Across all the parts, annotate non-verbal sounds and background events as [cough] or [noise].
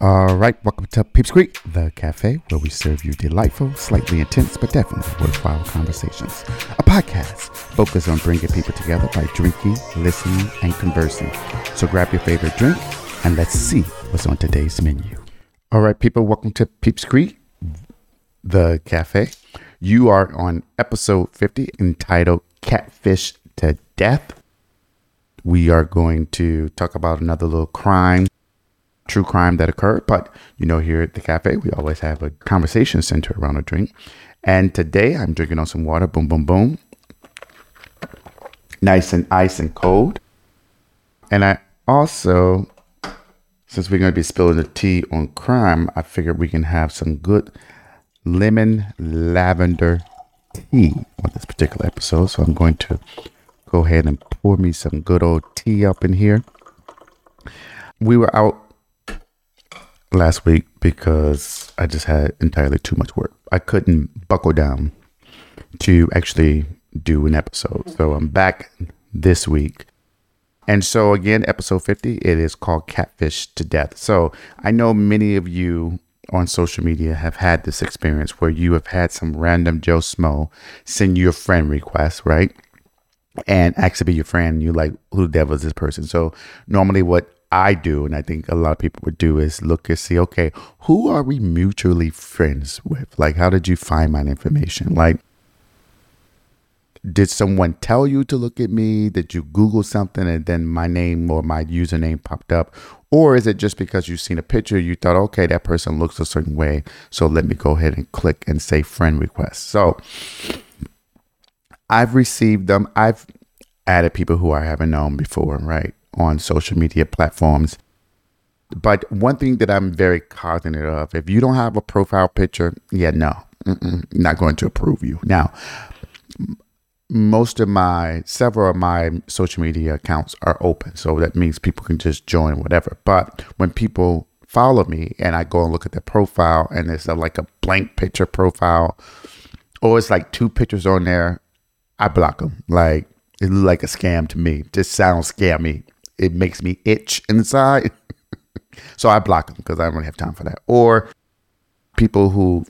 All right, welcome to Peeps Creek, the cafe where we serve you delightful, slightly intense, but definitely worthwhile conversations. A podcast focused on bringing people together by drinking, listening, and conversing. So grab your favorite drink and let's see what's on today's menu. All right, people, welcome to Peeps Creek, the cafe. You are on episode 50 entitled Catfish to Death. We are going to talk about another little crime true crime that occurred. But you know, here at the cafe, we always have a conversation center around a drink. And today I'm drinking on some water. Boom, boom, boom. Nice and ice and cold. And I also, since we're going to be spilling the tea on crime, I figured we can have some good lemon lavender tea on this particular episode. So I'm going to go ahead and pour me some good old tea up in here. We were out last week because I just had entirely too much work. I couldn't buckle down to actually do an episode. So I'm back this week. And so again, episode 50, it is called Catfish to Death. So I know many of you on social media have had this experience where you have had some random Joe Smo send you a friend request, right? And actually be your friend. You're like, who the devil is this person? So normally what I do, and I think a lot of people would do, is look and see, okay, who are we mutually friends with? Like, how did you find my information? Like, did someone tell you to look at me? Did you Google something and then my name or my username popped up? Or is it just because you've seen a picture, you thought, okay, that person looks a certain way, so let me go ahead and click and say friend request? So I've received them. I've added people who I haven't known before, right? On social media platforms. But one thing that I'm very cognizant of, if you don't have a profile picture, yeah, no, not going to approve you. Now, most of my, several of my social media accounts are open. So that means people can just join whatever. But when people follow me and I go and look at their profile and it's a, like a blank picture profile or it's like two pictures on there, I block them. Like it looks like a scam to me. Just sounds scammy it makes me itch inside. [laughs] so I block them because I don't really have time for that. Or people who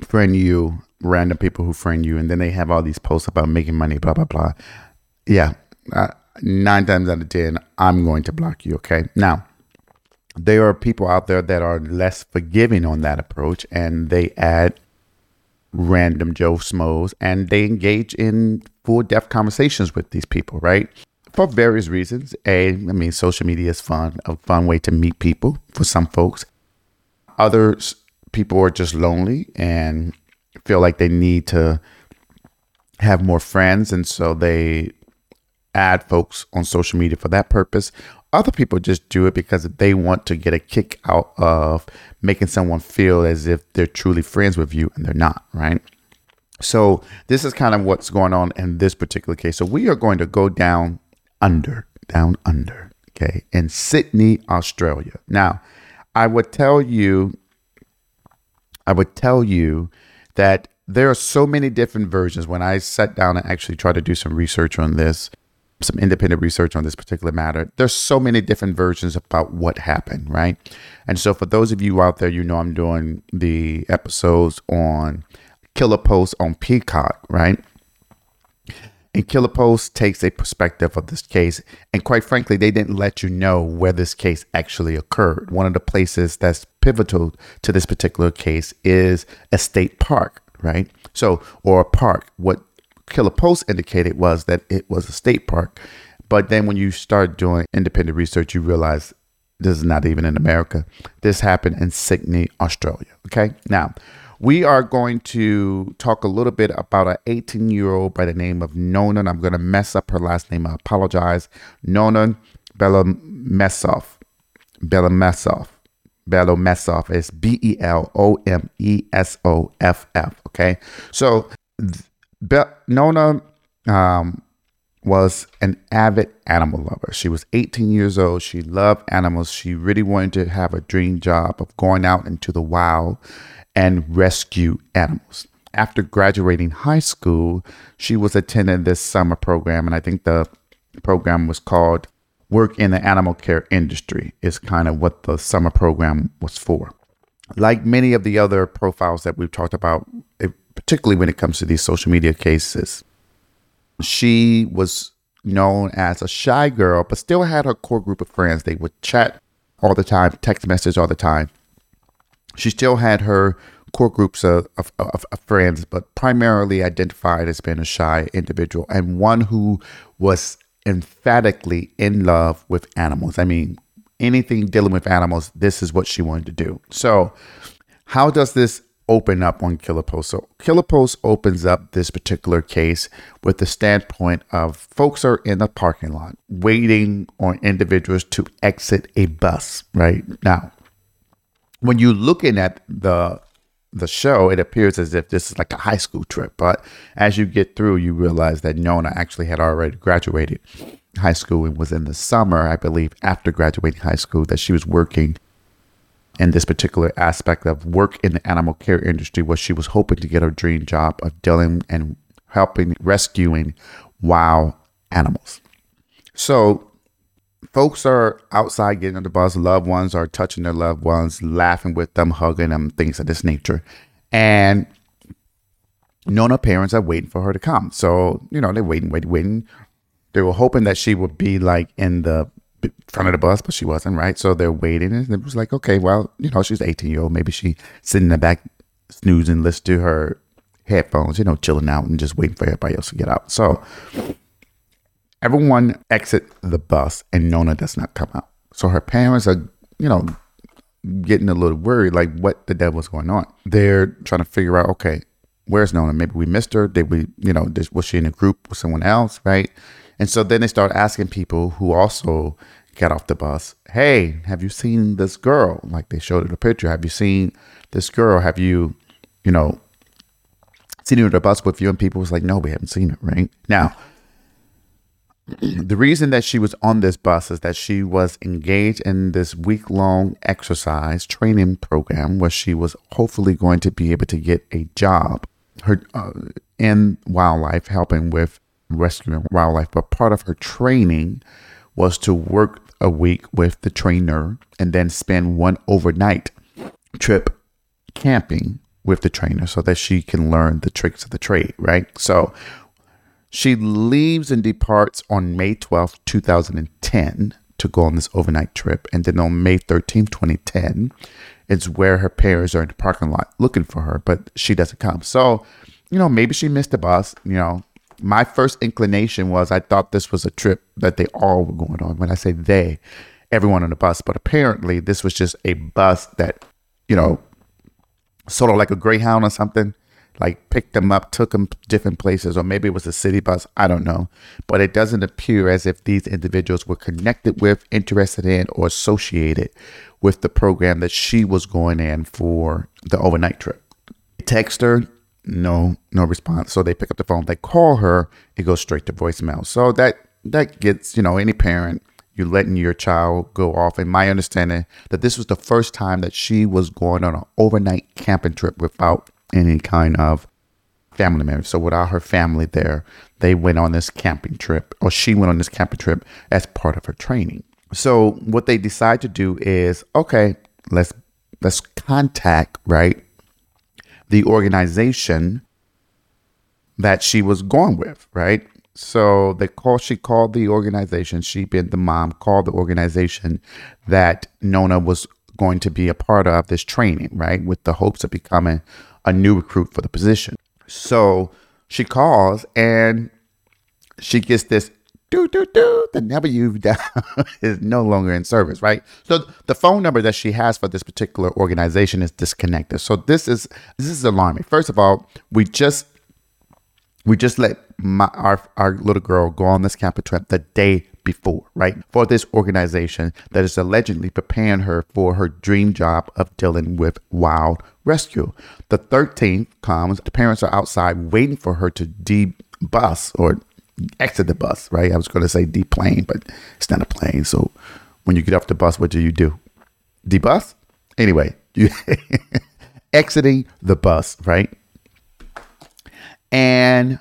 friend you, random people who friend you, and then they have all these posts about making money, blah, blah, blah. Yeah. Uh, nine times out of 10, I'm going to block you. Okay. Now, there are people out there that are less forgiving on that approach and they add random Joe Smos and they engage in full depth conversations with these people, right? For various reasons. A, I mean, social media is fun, a fun way to meet people for some folks. Others, people are just lonely and feel like they need to have more friends. And so they add folks on social media for that purpose. Other people just do it because they want to get a kick out of making someone feel as if they're truly friends with you and they're not, right? So, this is kind of what's going on in this particular case. So, we are going to go down under, down under, okay, in Sydney, Australia. Now, I would tell you, I would tell you that there are so many different versions. When I sat down and actually tried to do some research on this, some independent research on this particular matter, there's so many different versions about what happened, right? And so, for those of you out there, you know, I'm doing the episodes on Killer Post on Peacock, right? And Killer Post takes a perspective of this case. And quite frankly, they didn't let you know where this case actually occurred. One of the places that's pivotal to this particular case is a state park, right? So, or a park. What Killer Post indicated was that it was a state park. But then when you start doing independent research, you realize this is not even in America. This happened in Sydney, Australia. Okay. Now, we are going to talk a little bit about an 18 year old by the name of Nona. I'm going to mess up her last name. I apologize. Nona Belomesoff. Belomesoff. Belomesoff is B E L O M E S O F F. Okay. So Be- Nona um, was an avid animal lover. She was 18 years old. She loved animals. She really wanted to have a dream job of going out into the wild and rescue animals. After graduating high school, she was attending this summer program, and I think the program was called work in the animal care industry is kind of what the summer program was for. Like many of the other profiles that we've talked about, particularly when it comes to these social media cases, she was known as a shy girl, but still had her core group of friends. They would chat all the time, text message all the time. She still had her core groups of, of, of, of, friends, but primarily identified as being a shy individual and one who was emphatically in love with animals. I mean, anything dealing with animals, this is what she wanted to do. So, how does this open up on Killer Post? So, Killer Post opens up this particular case with the standpoint of folks are in a parking lot waiting on individuals to exit a bus, right? Now, when you're looking at the the show, it appears as if this is like a high school trip. But as you get through, you realize that Nona actually had already graduated high school and was in the summer, I believe, after graduating high school, that she was working in this particular aspect of work in the animal care industry, where she was hoping to get her dream job of dealing and helping rescuing wild animals. So folks are outside getting on the bus. Loved ones are touching their loved ones, laughing with them, hugging them, things of this nature. And Nona parents are waiting for her to come. So, you know, they're waiting, waiting, waiting. They were hoping that she would be like in the front of the bus, but she wasn't, right? So they're waiting. And it was like, okay, well, you know, she's 18 year old. Maybe she sitting in the back snoozing, listening to her headphones, you know, chilling out and just waiting for everybody else to get out. So Everyone exit the bus and Nona does not come out. So her parents are, you know, getting a little worried, like what the devil's going on. They're trying to figure out, okay, where's Nona? Maybe we missed her. Did we, you know, was she in a group with someone else, right? And so then they start asking people who also get off the bus, hey, have you seen this girl? Like they showed her a picture. Have you seen this girl? Have you, you know, seen her on the bus with you? And people was like, no, we haven't seen her, right? Now, [clears throat] the reason that she was on this bus is that she was engaged in this week long exercise training program where she was hopefully going to be able to get a job. Her uh, in wildlife helping with rescuing wildlife but part of her training was to work a week with the trainer and then spend one overnight trip camping with the trainer so that she can learn the tricks of the trade right? So she leaves and departs on May 12th, 2010 to go on this overnight trip. And then on May 13th, 2010, it's where her parents are in the parking lot looking for her, but she doesn't come. So, you know, maybe she missed the bus. You know, my first inclination was I thought this was a trip that they all were going on. When I say they, everyone on the bus, but apparently this was just a bus that, you know, sort of like a Greyhound or something like picked them up, took them different places, or maybe it was a city bus. I don't know. But it doesn't appear as if these individuals were connected with, interested in, or associated with the program that she was going in for the overnight trip. Text her, no, no response. So they pick up the phone, they call her, it goes straight to voicemail. So that that gets, you know, any parent you're letting your child go off. And my understanding that this was the first time that she was going on an overnight camping trip without any kind of family member. So without her family there, they went on this camping trip, or she went on this camping trip as part of her training. So what they decide to do is, okay, let's let's contact right the organization that she was going with, right? So they call she called the organization, she being the mom, called the organization that Nona was going to be a part of this training, right? With the hopes of becoming a new recruit for the position. So she calls and she gets this do do do the number you've dialed is no longer in service, right? So the phone number that she has for this particular organization is disconnected. So this is this is alarming. First of all, we just we just let my, our our little girl go on this camping trip the day before, right? For this organization that is allegedly preparing her for her dream job of dealing with wild rescue. The 13th comes, the parents are outside waiting for her to debus or exit the bus, right? I was going to say deplane, but it's not a plane. So when you get off the bus, what do you do? Debus? Anyway, you [laughs] exiting the bus, right? And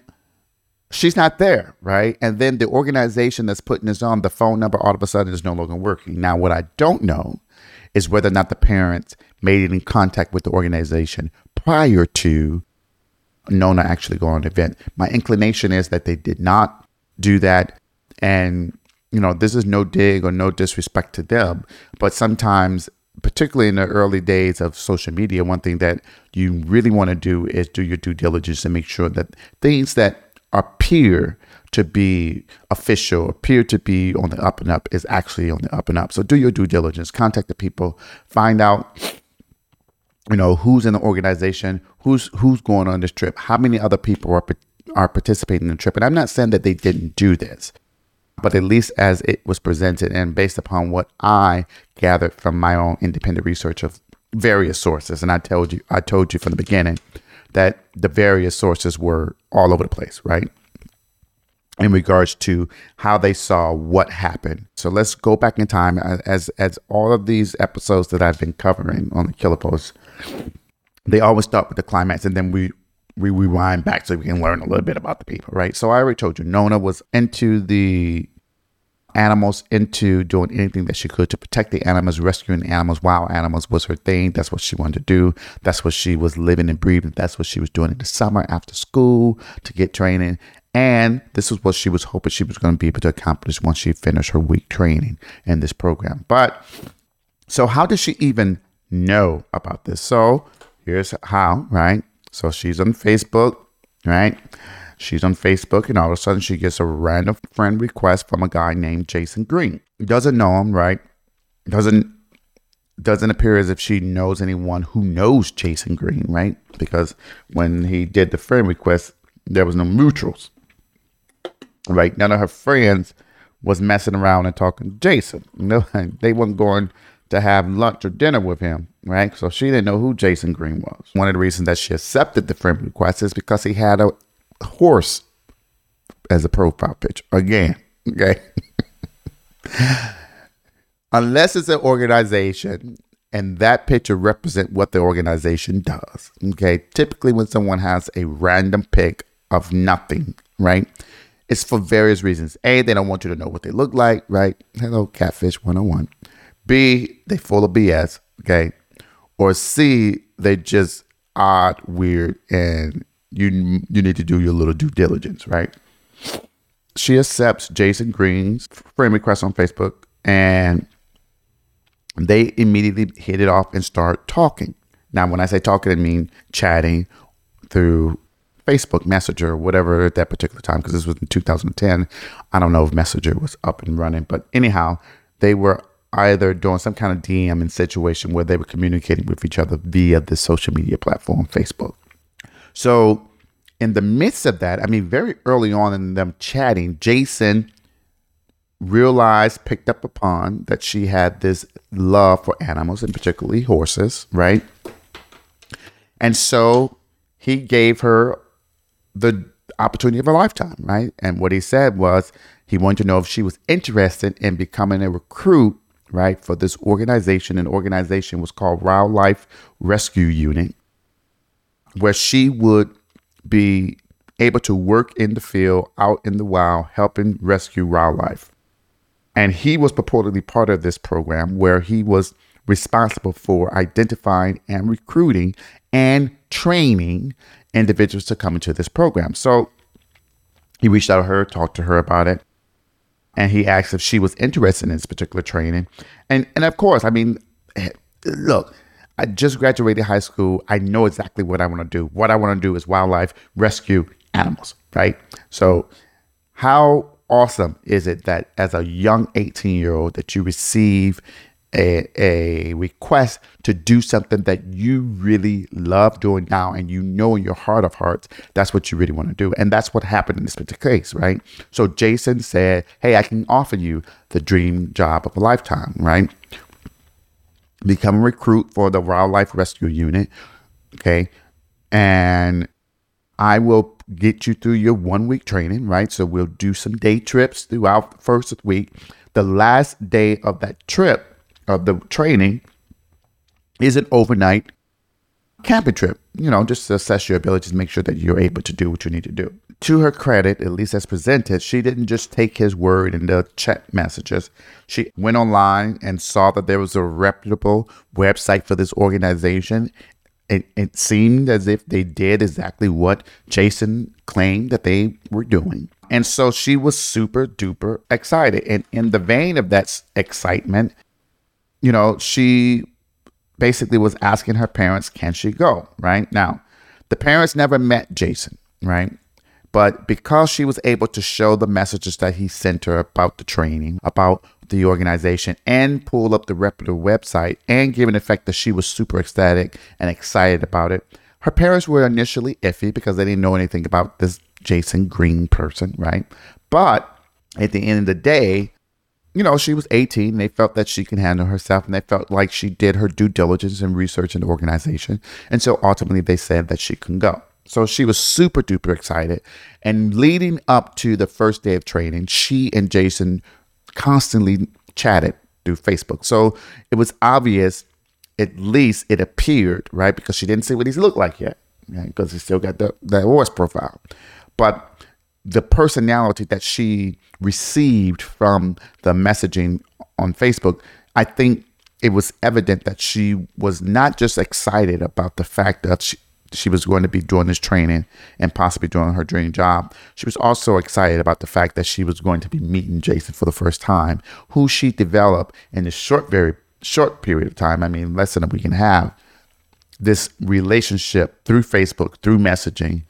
she's not there, right? And then the organization that's putting this on, the phone number all of a sudden is no longer working. Now, what I don't know is whether or not the parents made any contact with the organization prior to Nona actually going on the event. My inclination is that they did not do that. And, you know, this is no dig or no disrespect to them, but sometimes particularly in the early days of social media, one thing that you really want to do is do your due diligence and make sure that things that appear to be official, appear to be on the up and up, is actually on the up and up. So do your due diligence, contact the people, find out, you know, who's in the organization, who's who's going on this trip, how many other people are are participating in the trip. And I'm not saying that they didn't do this, but at least as it was presented and based upon what I gathered from my own independent research of various sources, and I told you, I told you from the beginning that the various sources were all over the place, right? In regards to how they saw what happened. So let's go back in time as as all of these episodes that I've been covering on the Killer Post, they always start with the climax and then we we rewind back so we can learn a little bit about the people, right? So I already told you Nona was into the animals into doing anything that she could to protect the animals, rescuing animals, wild animals was her thing. That's what she wanted to do. That's what she was living and breathing. That's what she was doing in the summer after school to get training. And this is what she was hoping she was going to be able to accomplish once she finished her week training in this program. But so, how does she even know about this? So, here's how, right? So, she's on Facebook, right? She's on Facebook, and all of a sudden she gets a random friend request from a guy named Jason Green. Doesn't know him, right? Doesn't doesn't appear as if she knows anyone who knows Jason Green, right? Because when he did the friend request, there was no mutuals, right? None of her friends was messing around and talking to Jason. No, [laughs] they weren't going to have lunch or dinner with him, right? So she didn't know who Jason Green was. One of the reasons that she accepted the friend request is because he had a horse as a profile picture. Again, okay? [laughs] Unless it's an organization and that picture represent what the organization does. Okay. Typically when someone has a random pic of nothing, right? It's for various reasons. A, they don't want you to know what they look like, right? Hello, catfish 101. B, they full of BS, okay? Or C, they just odd, weird, and you you need to do your little due diligence, right? She accepts Jason Green's friend request on Facebook, and they immediately hit it off and start talking. Now, when I say talking, I mean chatting through Facebook Messenger whatever at that particular time, because this was in 2010. I don't know if Messenger was up and running, but anyhow, they were either doing some kind of DM in situation where they were communicating with each other via the social media platform, Facebook. So, in the midst of that, I mean, very early on in them chatting, Jason realized, picked up upon that she had this love for animals and particularly horses, right? And so he gave her the opportunity of a lifetime, right? And what he said was he wanted to know if she was interested in becoming a recruit, right, for this organization. An organization was called Wildlife Rescue Unit where she would be able to work in the field, out in the wild, helping rescue wildlife. And he was purportedly part of this program where he was responsible for identifying and recruiting and training individuals to come into this program. So he reached out to her, talked to her about it, and he asked if she was interested in this particular training. And and of course, I mean, eh, look, I just graduated high school. I know exactly what I want to do. What I want to do is wildlife rescue animals, right? So, how awesome is it that as a young 18 year old that you receive a, a request to do something that you really love doing now and you know in your heart of hearts that's what you really want to do and that's what happened in this particular case right so jason said hey i can offer you the dream job of a lifetime right become a recruit for the Wildlife Rescue Unit. Okay. And I will get you through your one week training, right? So we'll do some day trips throughout the first week. The last day of that trip, of the training, is an overnight camping trip, you know, just assess your abilities make sure that you're able to do what you need to do. To her credit, at least as presented, she didn't just take his word in the chat messages. She went online and saw that there was a reputable website for this organization. It, it seemed as if they did exactly what Jason claimed that they were doing. And so she was super duper excited. And in the vein of that excitement, you know, she basically was asking her parents, can she go? Right now, the parents never met Jason, right? But because she was able to show the messages that he sent her about the training, about the organization, and pull up the reputable website, and given the fact that she was super ecstatic and excited about it, her parents were initially iffy because they didn't know anything about this Jason Green person, right? But at the end of the day, you know, she was 18. They felt that she can handle herself and they felt like she did her due diligence and research in the organization. And so ultimately they said that she can go. So she was super duper excited. And leading up to the first day of training, she and Jason constantly chatted through Facebook. So it was obvious, at least it appeared, right? Because she didn't see what he looked like yet, right? Because he still got the, the voice profile. But the personality that she received from the messaging on Facebook, I think it was evident that she was not just excited about the fact that she, she was going to be doing this training and possibly doing her dream job. She was also excited about the fact that she was going to be meeting Jason for the first time, who she developed in a short, very short period of time. I mean, less than a week and a half. This relationship through Facebook, through messaging,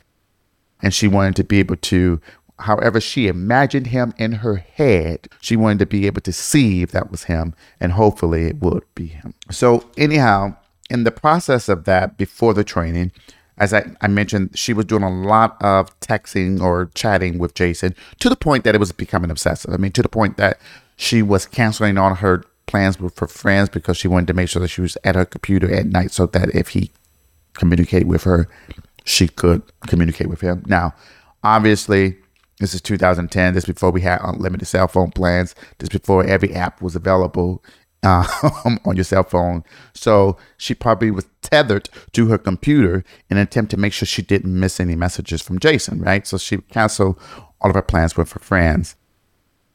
and she wanted to be able to however she imagined him in her head. She wanted to be able to see if that was him and hopefully it would be him. So anyhow in the process of that before the training as I, I mentioned she was doing a lot of texting or chatting with jason to the point that it was becoming obsessive. I mean to the point that she was canceling on her plans with her friends because she wanted to make sure that she was at her computer at night so that if he communicated with her she could communicate with him. Now, obviously, this is 2010. This before we had unlimited cell phone plans. This before every app was available uh, [laughs] on your cell phone. So she probably was tethered to her computer in an attempt to make sure she didn't miss any messages from Jason, right? So she canceled all of her plans with her friends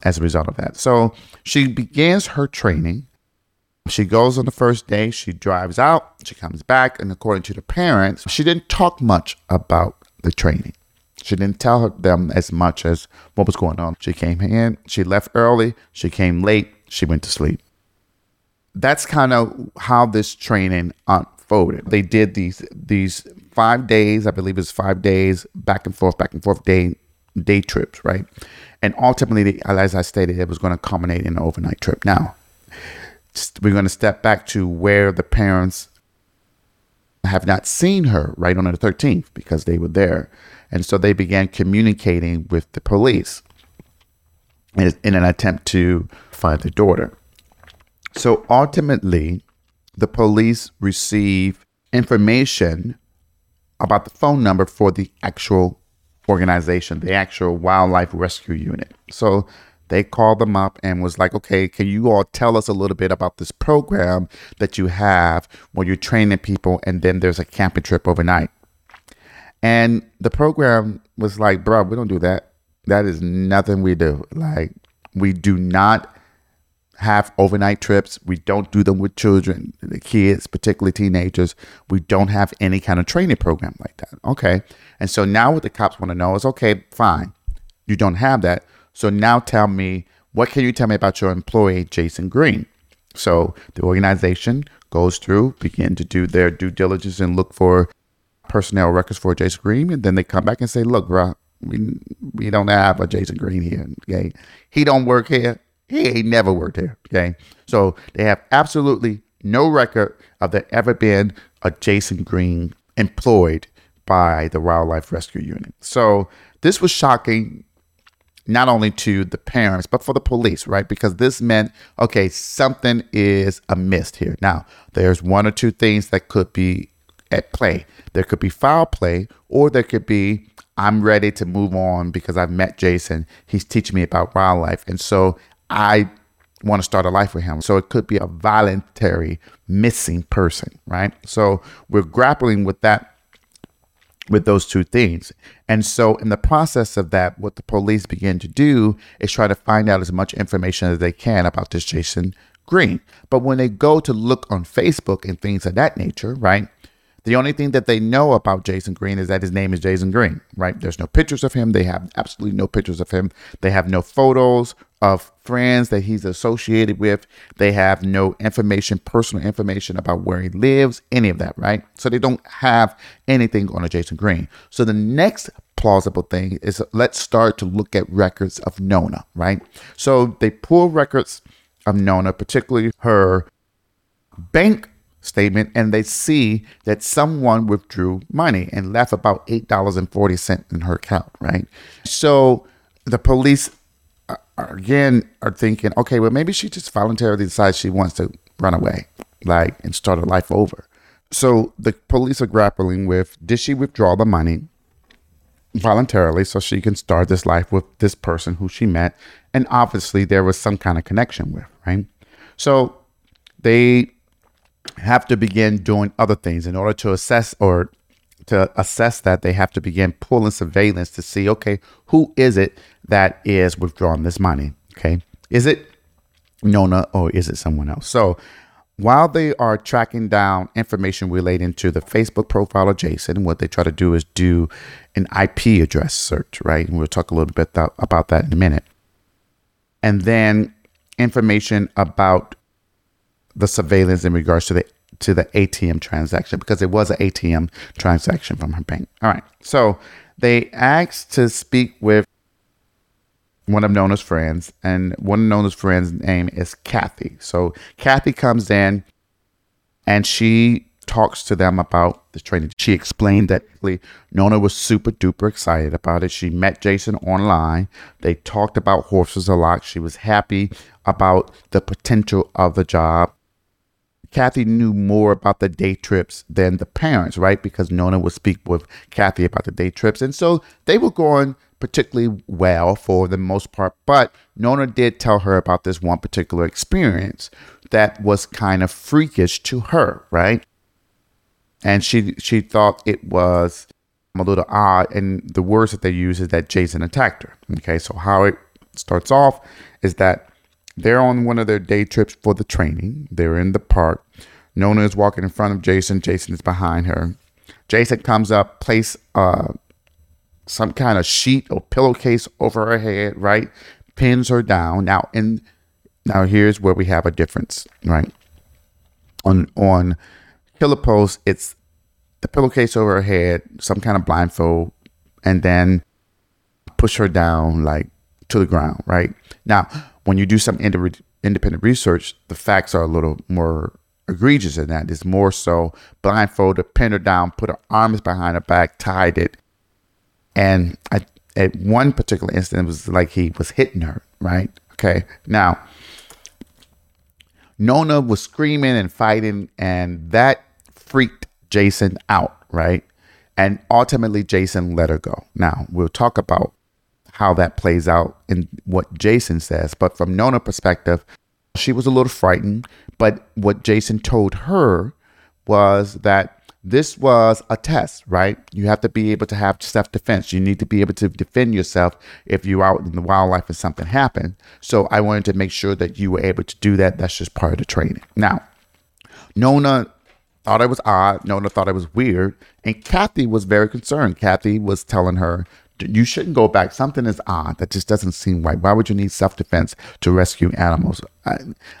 as a result of that. So she begins her training she goes on the first day, she drives out, she comes back, and according to the parents, she didn't talk much about the training. She didn't tell them as much as what was going on. She came in, she left early, she came late, she went to sleep. That's kind of how this training unfolded. They did these these five days, I believe it's five days, back and forth, back and forth day day trips, right? And ultimately, as I stated, it was going to culminate in an overnight trip. Now, we're going to step back to where the parents have not seen her right on the 13th because they were there. And so they began communicating with the police in, an attempt to find their daughter. So ultimately, the police receive information about the phone number for the actual organization, the actual wildlife rescue unit. So they called them up and was like, okay, can you all tell us a little bit about this program that you have where you're training people and then there's a camping trip overnight? And the program was like, bro, we don't do that. That is nothing we do. Like, we do not have overnight trips. We don't do them with children, the kids, particularly teenagers. We don't have any kind of training program like that. Okay. And so now what the cops want to know is okay, fine. You don't have that. So now tell me, what can you tell me about your employee, Jason Green? So the organization goes through, begin to do their due diligence and look for personnel records for Jason Green, and then they come back and say, "Look, bro, we we don't have a Jason Green here. Okay, he don't work here. He ain't never worked here. Okay, so they have absolutely no record of there ever being a Jason Green employed by the Wildlife Rescue Unit. So this was shocking not only to the parents, but for the police, right? Because this meant, okay, something is amiss here. Now, there's one or two things that could be at play. There could be foul play, or there could be, I'm ready to move on because I've met Jason. He's teaching me about wildlife. And so I want to start a life with him. So it could be a voluntary missing person, right? So we're grappling with that with those two things. And so, in the process of that, what the police begin to do is try to find out as much information as they can about this Jason Green. But when they go to look on Facebook and things of that nature, right? The only thing that they know about Jason Green is that his name is Jason Green, right? There's no pictures of him. They have absolutely no pictures of him. They have no photos of friends that he's associated with. They have no information, personal information about where he lives, any of that, right? So they don't have anything on a Jason Green. So the next plausible thing is let's start to look at records of Nona, right? So they pull records of Nona, particularly her bank statement, and they see that someone withdrew money and left about $8.40 in her account, right? So the police again are thinking, okay, well, maybe she just voluntarily decides she wants to run away, like, and start a life over. So the police are grappling with did she withdraw the money voluntarily so she can start this life with this person who she met? And obviously there was some kind of connection with, right? So they have to begin doing other things in order to assess or to assess that, they have to begin pulling surveillance to see, okay, who is it that is withdrawing this money? Okay. Is it Nona or is it someone else? So while they are tracking down information relating to the Facebook profile of Jason, what they try to do is do an IP address search, right? And we'll talk a little bit about that in a minute. And then information about the surveillance in regards to the to the ATM transaction because it was an ATM transaction from her bank. All right. So they asked to speak with one of Nona's friends, and one of Nona's friends' name is Kathy. So Kathy comes in and she talks to them about the training. She explained that Nona was super duper excited about it. She met Jason online. They talked about horses a lot. She was happy about the potential of the job. Kathy knew more about the day trips than the parents, right? Because Nona would speak with Kathy about the day trips. And so they were going particularly well for the most part. But Nona did tell her about this one particular experience that was kind of freakish to her, right? And she she thought it was a little odd. And the words that they use is that Jason attacked her. Okay, so how it starts off is that they're on one of their day trips for the training. They're in the park. Nona is walking in front of Jason. Jason is behind her. Jason comes up, place uh, some kind of sheet or pillowcase over her head, right? Pins her down. Now, and now here's where we have a difference, right? On on Killer Post, it's the pillowcase over her head, some kind of blindfold, and then push her down like to the ground, right? Now, when you do some independent research, the facts are a little more egregious than that. It's more so blindfolded, pinned her down, put her arms behind her back, tied it. And I, at one particular instance, it was like he was hitting her, right? Okay. Now, Nona was screaming and fighting, and that freaked Jason out, right? And ultimately, Jason let her go. Now, we'll talk about how that plays out in what Jason says. But from Nona perspective, she was a little frightened. But what Jason told her was that this was a test, right? You have to be able to have self defense. You need to be able to defend yourself if you're out in the wildlife and something happened. So I wanted to make sure that you were able to do that. That's just part of the training. Now, Nona thought it was odd. Nona thought it was weird. And Kathy was very concerned. Kathy was telling her you shouldn't go back. Something is odd. That just doesn't seem right. Why would you need self defense to rescue animals? I,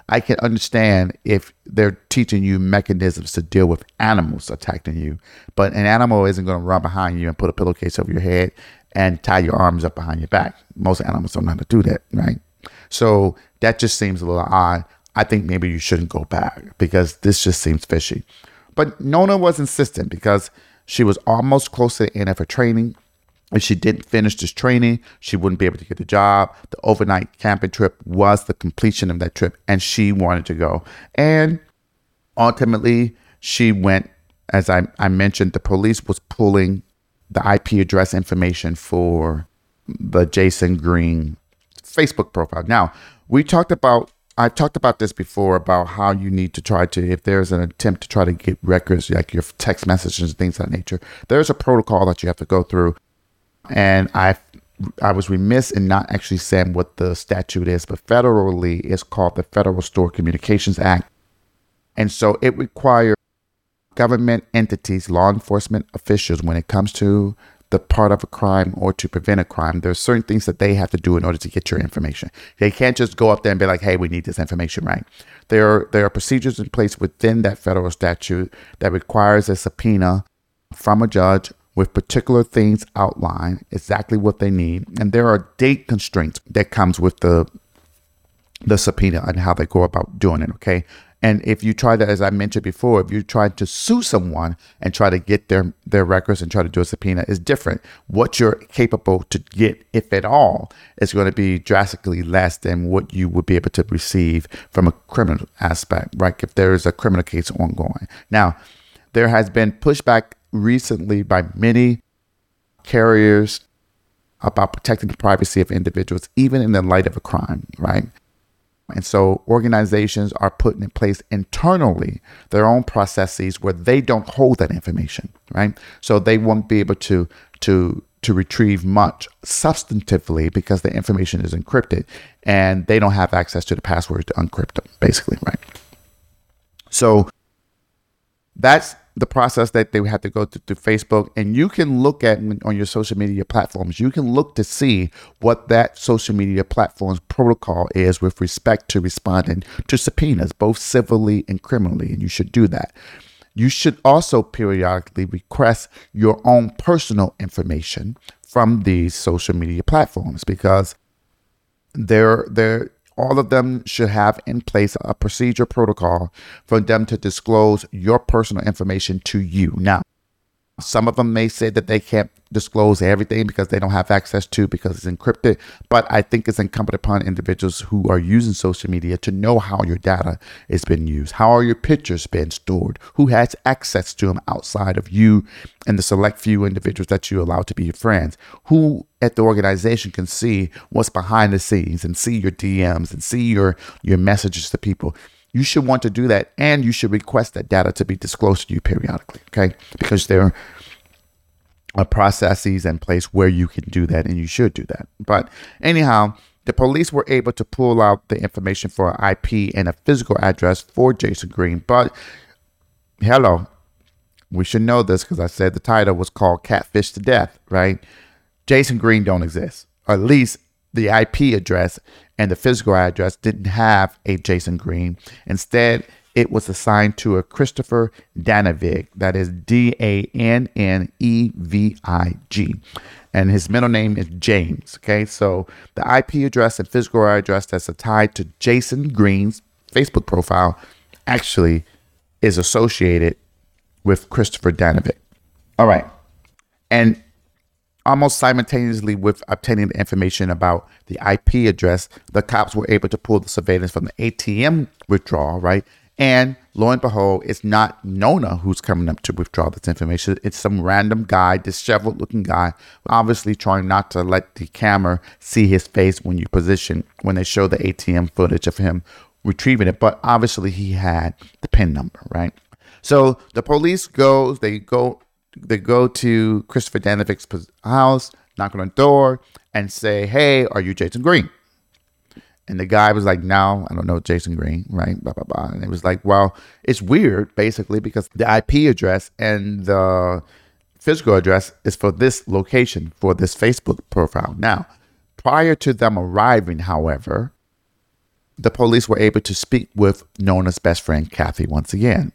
I can understand if they're teaching you mechanisms to deal with animals attacking you, but an animal isn't going to run behind you and put a pillowcase over your head and tie your arms up behind your back. Most animals don't know how to do that, right? So that just seems a little odd. I think maybe you shouldn't go back because this just seems fishy. But Nona was insistent because she was almost close to the end of her training if she didn't finish this training, she wouldn't be able to get the job. The overnight camping trip was the completion of that trip, and she wanted to go. And ultimately, she went, as I, I mentioned, the police was pulling the IP address information for the Jason Green Facebook profile. Now, we talked about I've talked about this before about how you need to try to, if there's an attempt to try to get records like your text messages and things of that nature, there's a protocol that you have to go through. And I, I was remiss in not actually saying what the statute is, but federally, it's called the Federal Stored Communications Act. And so it requires government entities, law enforcement officials, when it comes to the part of a crime or to prevent a crime, there's certain things that they have to do in order to get your information. They can't just go up there and be like, "Hey, we need this information," right? There are there are procedures in place within that federal statute that requires a subpoena from a judge with particular things outlined, exactly what they need, and there are date constraints that comes with the the subpoena and how they go about doing it. Okay, and if you try to, as I mentioned before, if you try to sue someone and try to get their their records and try to do a subpoena, is different. What you're capable to get, if at all, is going to be drastically less than what you would be able to receive from a criminal aspect, right? If there is a criminal case ongoing. Now, there has been pushback recently by many carriers about protecting the privacy of individuals, even in the light of a crime, right? And so organizations are putting in place internally their own processes where they don't hold that information, right? So they won't be able to to to retrieve much substantively because the information is encrypted and they don't have access to the passwords to uncrypt them, basically, right? So that's the process that they have to go through, through Facebook. And you can look at on your social media platforms, you can look to see what that social media platform's protocol is with respect to responding to subpoenas, both civilly and criminally. And you should do that. You should also periodically request your own personal information from these social media platforms because they're they're all of them should have in place a procedure protocol for them to disclose your personal information to you. Now, some of them may say that they can't disclose everything because they don't have access to because it's encrypted. But I think it's incumbent upon individuals who are using social media to know how your data is being used. How are your pictures being stored? Who has access to them outside of you and the select few individuals that you allow to be your friends? Who at the organization can see what's behind the scenes and see your DMs and see your your messages to people you should want to do that and you should request that data to be disclosed to you periodically, okay? Because there are processes in place where you can do that and you should do that. But anyhow, the police were able to pull out the information for an IP and a physical address for Jason Green. But hello, we should know this because I said the title was called Catfish to Death, right? Jason Green don't exist. Or at least the IP address and the physical address didn't have a Jason Green. Instead, it was assigned to a Christopher Dannevig, that is D A N N E V I G. And his middle name is James. Okay, so the IP address and physical address that's tied to Jason Green's Facebook profile actually is associated with Christopher Dannevig. All right. And almost simultaneously with obtaining the information about the IP address, the cops were able to pull the surveillance from the ATM withdrawal, right? And lo and behold, it's not Nona who's coming up to withdraw this information. It's some random guy, disheveled looking guy, obviously trying not to let the camera see his face when you position, when they show the ATM footage of him retrieving it. But obviously, he had the PIN number, right? So the police goes, they go they go to Christopher Dannevig's house, knock on the door, and say, "Hey, are you Jason Green?" And the guy was like, "No, I don't know Jason Green." Right? Blah blah blah. And it was like, "Well, it's weird, basically, because the IP address and the physical address is for this location for this Facebook profile." Now, prior to them arriving, however, the police were able to speak with Nona's best friend, Kathy, once again.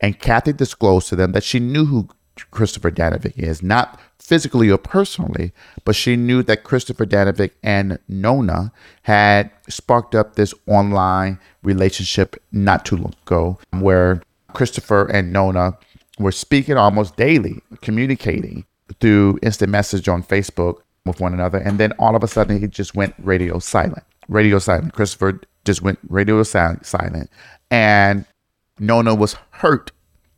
And Kathy disclosed to them that she knew who Christopher Dannevig is, not physically or personally, but she knew that Christopher Dannevig and Nona had sparked up this online relationship not too long ago, where Christopher and Nona were speaking almost daily, communicating through instant message on Facebook with one another, and then all of a sudden he just went radio silent. Radio silent. Christopher just went radio silent, and Nona was hurt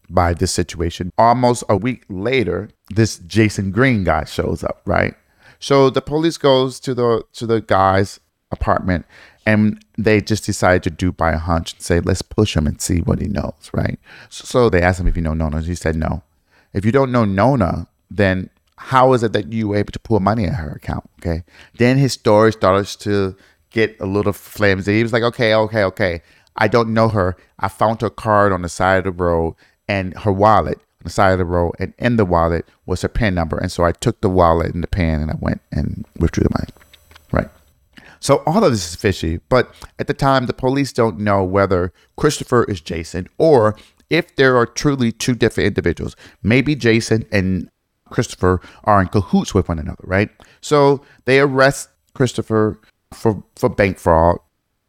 by this situation. Almost a week later, this Jason Green guy shows up, right? So the police goes to the to the guy's apartment And they just decided to do by a hunch and say, let's push him and see what he knows, right? So they asked him if you know Nona. He said no. If you don't know Nona, then how is it that you were able to pull money in her account? Okay. Then his story starts to get a little flimsy. He was like, okay, okay, okay. I don't know her. I found her card on the side of the road and her wallet on the side of the road. And in the wallet was her PIN number. And so I took the wallet and the PIN, and I went and withdrew the money. Right. So all of this is fishy. But at the time, the police don't know whether Christopher is Jason or if there are truly two different individuals. Maybe Jason and Christopher are in cahoots with one another, right? So they arrest Christopher for, for bank fraud.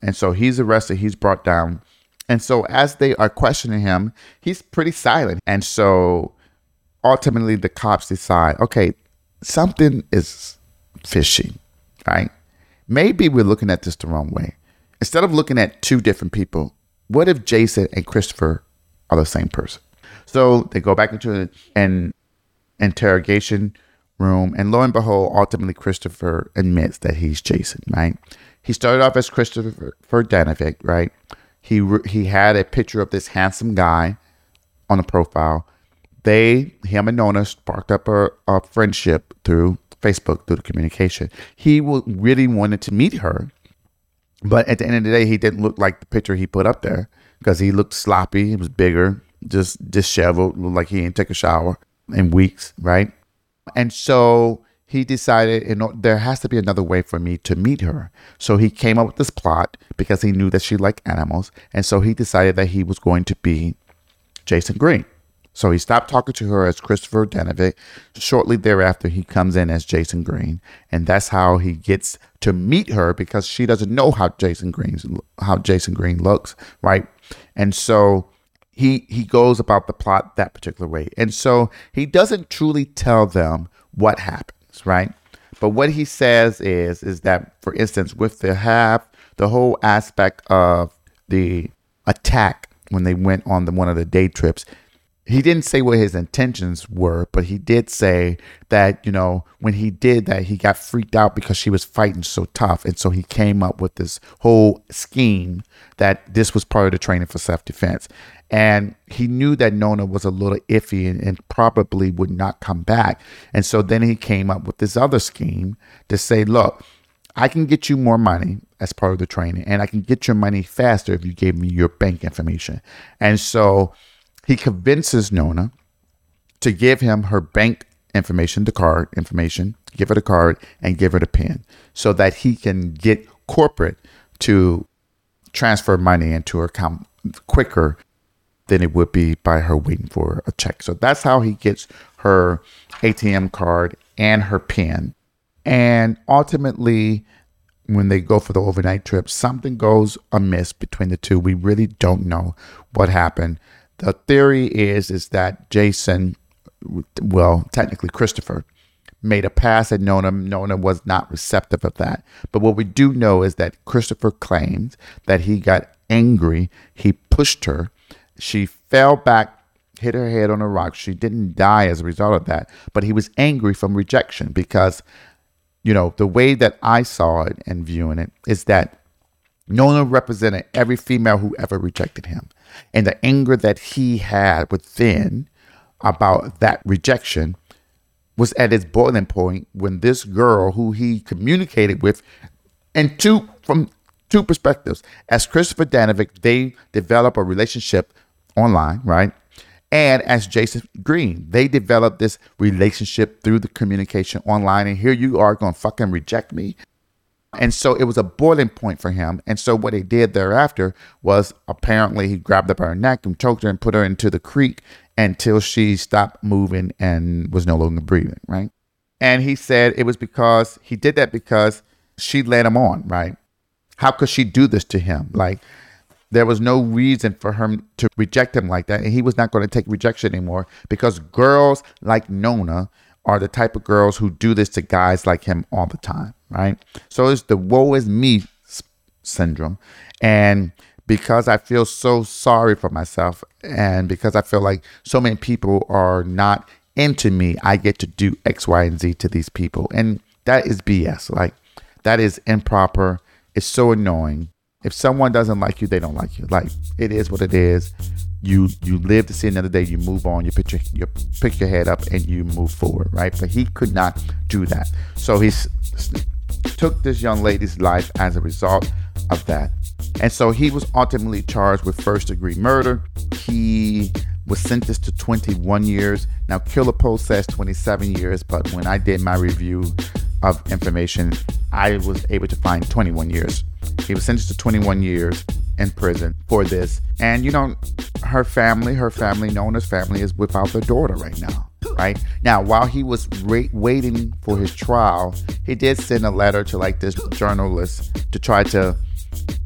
And so he's arrested, he's brought down. And so as they are questioning him, he's pretty silent. And so ultimately the cops decide, okay, something is fishy, right? Maybe we're looking at this the wrong way. Instead of looking at two different people, what if Jason and Christopher are the same person? So they go back into an interrogation room, and lo and behold, ultimately Christopher admits that he's Jason, right? He started off as Christopher Dannevig, right? He he had a picture of this handsome guy on the profile. They, him and Nona, sparked up a, a friendship through Facebook, through the communication. He really wanted to meet her, but at the end of the day, he didn't look like the picture he put up there because he looked sloppy. He was bigger, just disheveled, looked like he didn't take a shower in weeks, right? And so he decided, you know, there has to be another way for me to meet her. So he came up with this plot because he knew that she liked animals. And so he decided that he was going to be Jason Green. So he stopped talking to her as Christopher Dannevig. Shortly thereafter, he comes in as Jason Green, and that's how he gets to meet her because she doesn't know how Jason Green's how Jason Green looks, right? And so he he goes about the plot that particular way. And so he doesn't truly tell them what happens, right? But what he says is is that for instance with the half the whole aspect of the attack when they went on the one of the day trips he didn't say what his intentions were, but he did say that, you know, when he did that, he got freaked out because she was fighting so tough. And so he came up with this whole scheme that this was part of the training for self defense. And he knew that Nona was a little iffy and, and, probably would not come back. And so then he came up with this other scheme to say, look, I can get you more money as part of the training, and I can get your money faster if you gave me your bank information. And so he convinces Nona to give him her bank information, the card information, give her the card, and give her the pin so that he can get corporate to transfer money into her account quicker than it would be by her waiting for a check. So that's how he gets her ATM card and her pin. And ultimately, when they go for the overnight trip, something goes amiss between the two. We really don't know what happened. The theory is is that Jason, well, technically Christopher, made a pass at Nona. Nona was not receptive of that. But what we do know is that Christopher claims that he got angry. He pushed her. She fell back, hit her head on a rock. She didn't die as a result of that, but he was angry from rejection because, you know, the way that I saw it and viewing it is that Nona represented every female who ever rejected him. And the anger that he had within about that rejection was at its boiling point when this girl who he communicated with and two from two perspectives as christopher dannevig they develop a relationship online right? And as jason green they develop this relationship through the communication online. And here you are going to fucking reject me and so it was a boiling point for him. And so what he did thereafter was apparently he grabbed up her neck and choked her and put her into the creek until she stopped moving and was no longer breathing, right? And he said it was because he did that because she led him on, right? How could she do this to him? Like there was no reason for him to reject him like that. And he was not going to take rejection anymore because girls like Nona are the type of girls who do this to guys like him all the time, right? So it's the woe is me syndrome. And because I feel so sorry for myself and because I feel like so many people are not into me, I get to do X, Y, and Z to these people. And that is BS. Like, that is improper. It's so annoying. If someone doesn't like you, they don't like you. Like it is what it is. You you live to see another day. You move on. You pick your you pick your head up and you move forward, right? But he could not do that. So he took this young lady's life as a result of that. And so he was ultimately charged with first degree murder. He was sentenced to 21 years. Now, Killer Post says 27 years, but when I did my review of information, I was able to find 21 years. He was sentenced to 21 years in prison for this. And, you know, her family, her family, Nona's family, is without their daughter right now. Right now, while he was waiting for his trial, he did send a letter to like this journalist to try to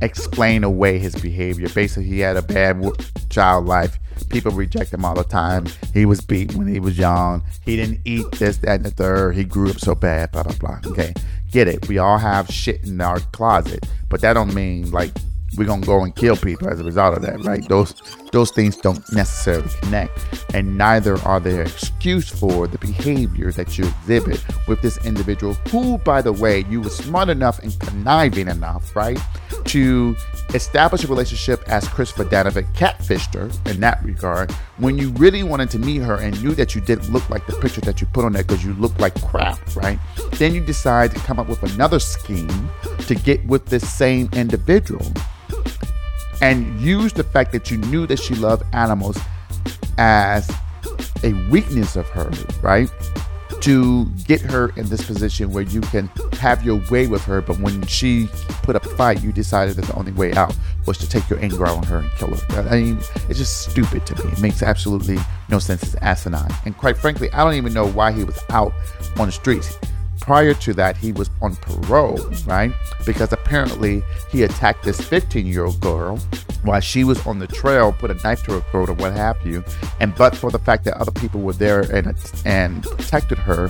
explain away his behavior. Basically, he had a bad child life. People reject him all the time. He was beat when he was young. He didn't eat this, that, and the third. He grew up so bad, blah, blah, blah. Okay. Get it. We all have shit in our closet, but that don't mean like we're gonna go and kill people as a result of that, right? Those those things don't necessarily connect, and neither are they an excuse for the behavior that you exhibit with this individual, who, by the way, you were smart enough and conniving enough, right, to establish a relationship as Christopher Dannevig catfished her in that regard when you really wanted to meet her and knew that you didn't look like the picture that you put on there because you looked like crap, right? Then you decide to come up with another scheme to get with this same individual and use the fact that you knew that she loved animals as a weakness of hers, right? To get her in this position where you can have your way with her, but when she put up a fight, you decided that the only way out was to take your anger out on her and kill her. I mean, it's just stupid to me. It makes absolutely no sense. It's asinine. And quite frankly, I don't even know why he was out on the streets prior to that, he was on parole, right? Because apparently he attacked this 15 year old girl while she was on the trail, put a knife to her throat or what have you. And but for the fact that other people were there and, and protected her,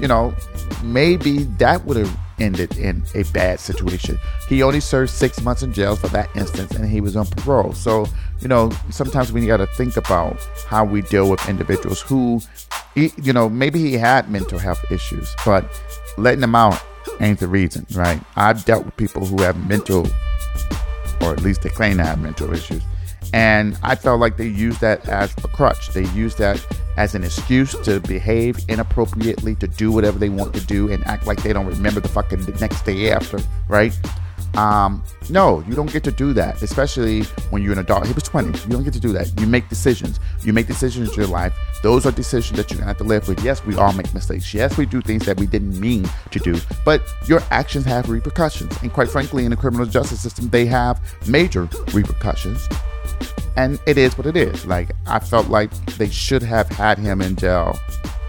you know, maybe that would have ended in a bad situation. He only served six months in jail for that instance and he was on parole. So, you know, sometimes we got to think about how we deal with individuals who, you know, maybe he had mental health issues, but letting them out ain't the reason, right? I've dealt with people who have mental, or at least they claim to have mental issues. And I felt like they used that as a crutch. They used that as an excuse to behave inappropriately, to do whatever they want to do, and act like they don't remember the fucking next day after, right? Um, no, you don't get to do that, especially when you're an adult. He was 20. You don't get to do that. You make decisions. You make decisions in your life. Those are decisions that you're gonna have to live with. Yes, we all make mistakes. Yes, we do things that we didn't mean to do, but your actions have repercussions. And quite frankly, in the criminal justice system, they have major repercussions. And it is what it is. Like I felt like they should have had him in jail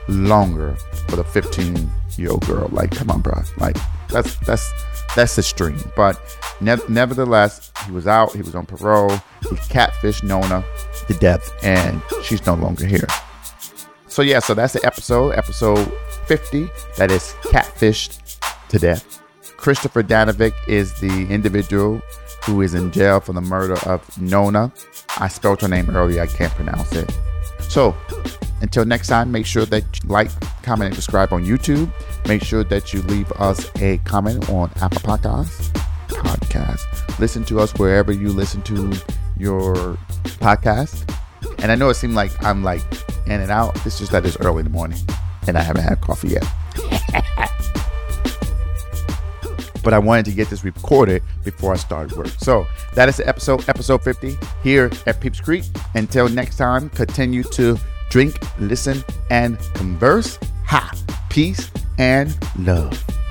longer for the 15 year old girl. Like, come on, bro. Like that's that's that's extreme. But ne- nevertheless, he was out. He was on parole. He catfished Nona to death, and she's no longer here. So yeah, so that's the episode, episode 50. That is catfished to death. Christopher Dannevig is the individual who is in jail for the murder of Nona. I spelled her name earlier. I can't pronounce it. So until next time, make sure that you like, comment, and subscribe on YouTube. Make sure that you leave us a comment on Apple Podcasts. Podcast. Listen to us wherever you listen to your podcast. And I know it seemed like I'm like in and out. It's just that it's early in the morning and I haven't had coffee yet. [laughs] but I wanted to get this recorded before I started work. So that is the episode, episode 50 here at Peeps Creek. Until next time, continue to drink, listen, and converse. Ha! Peace and love.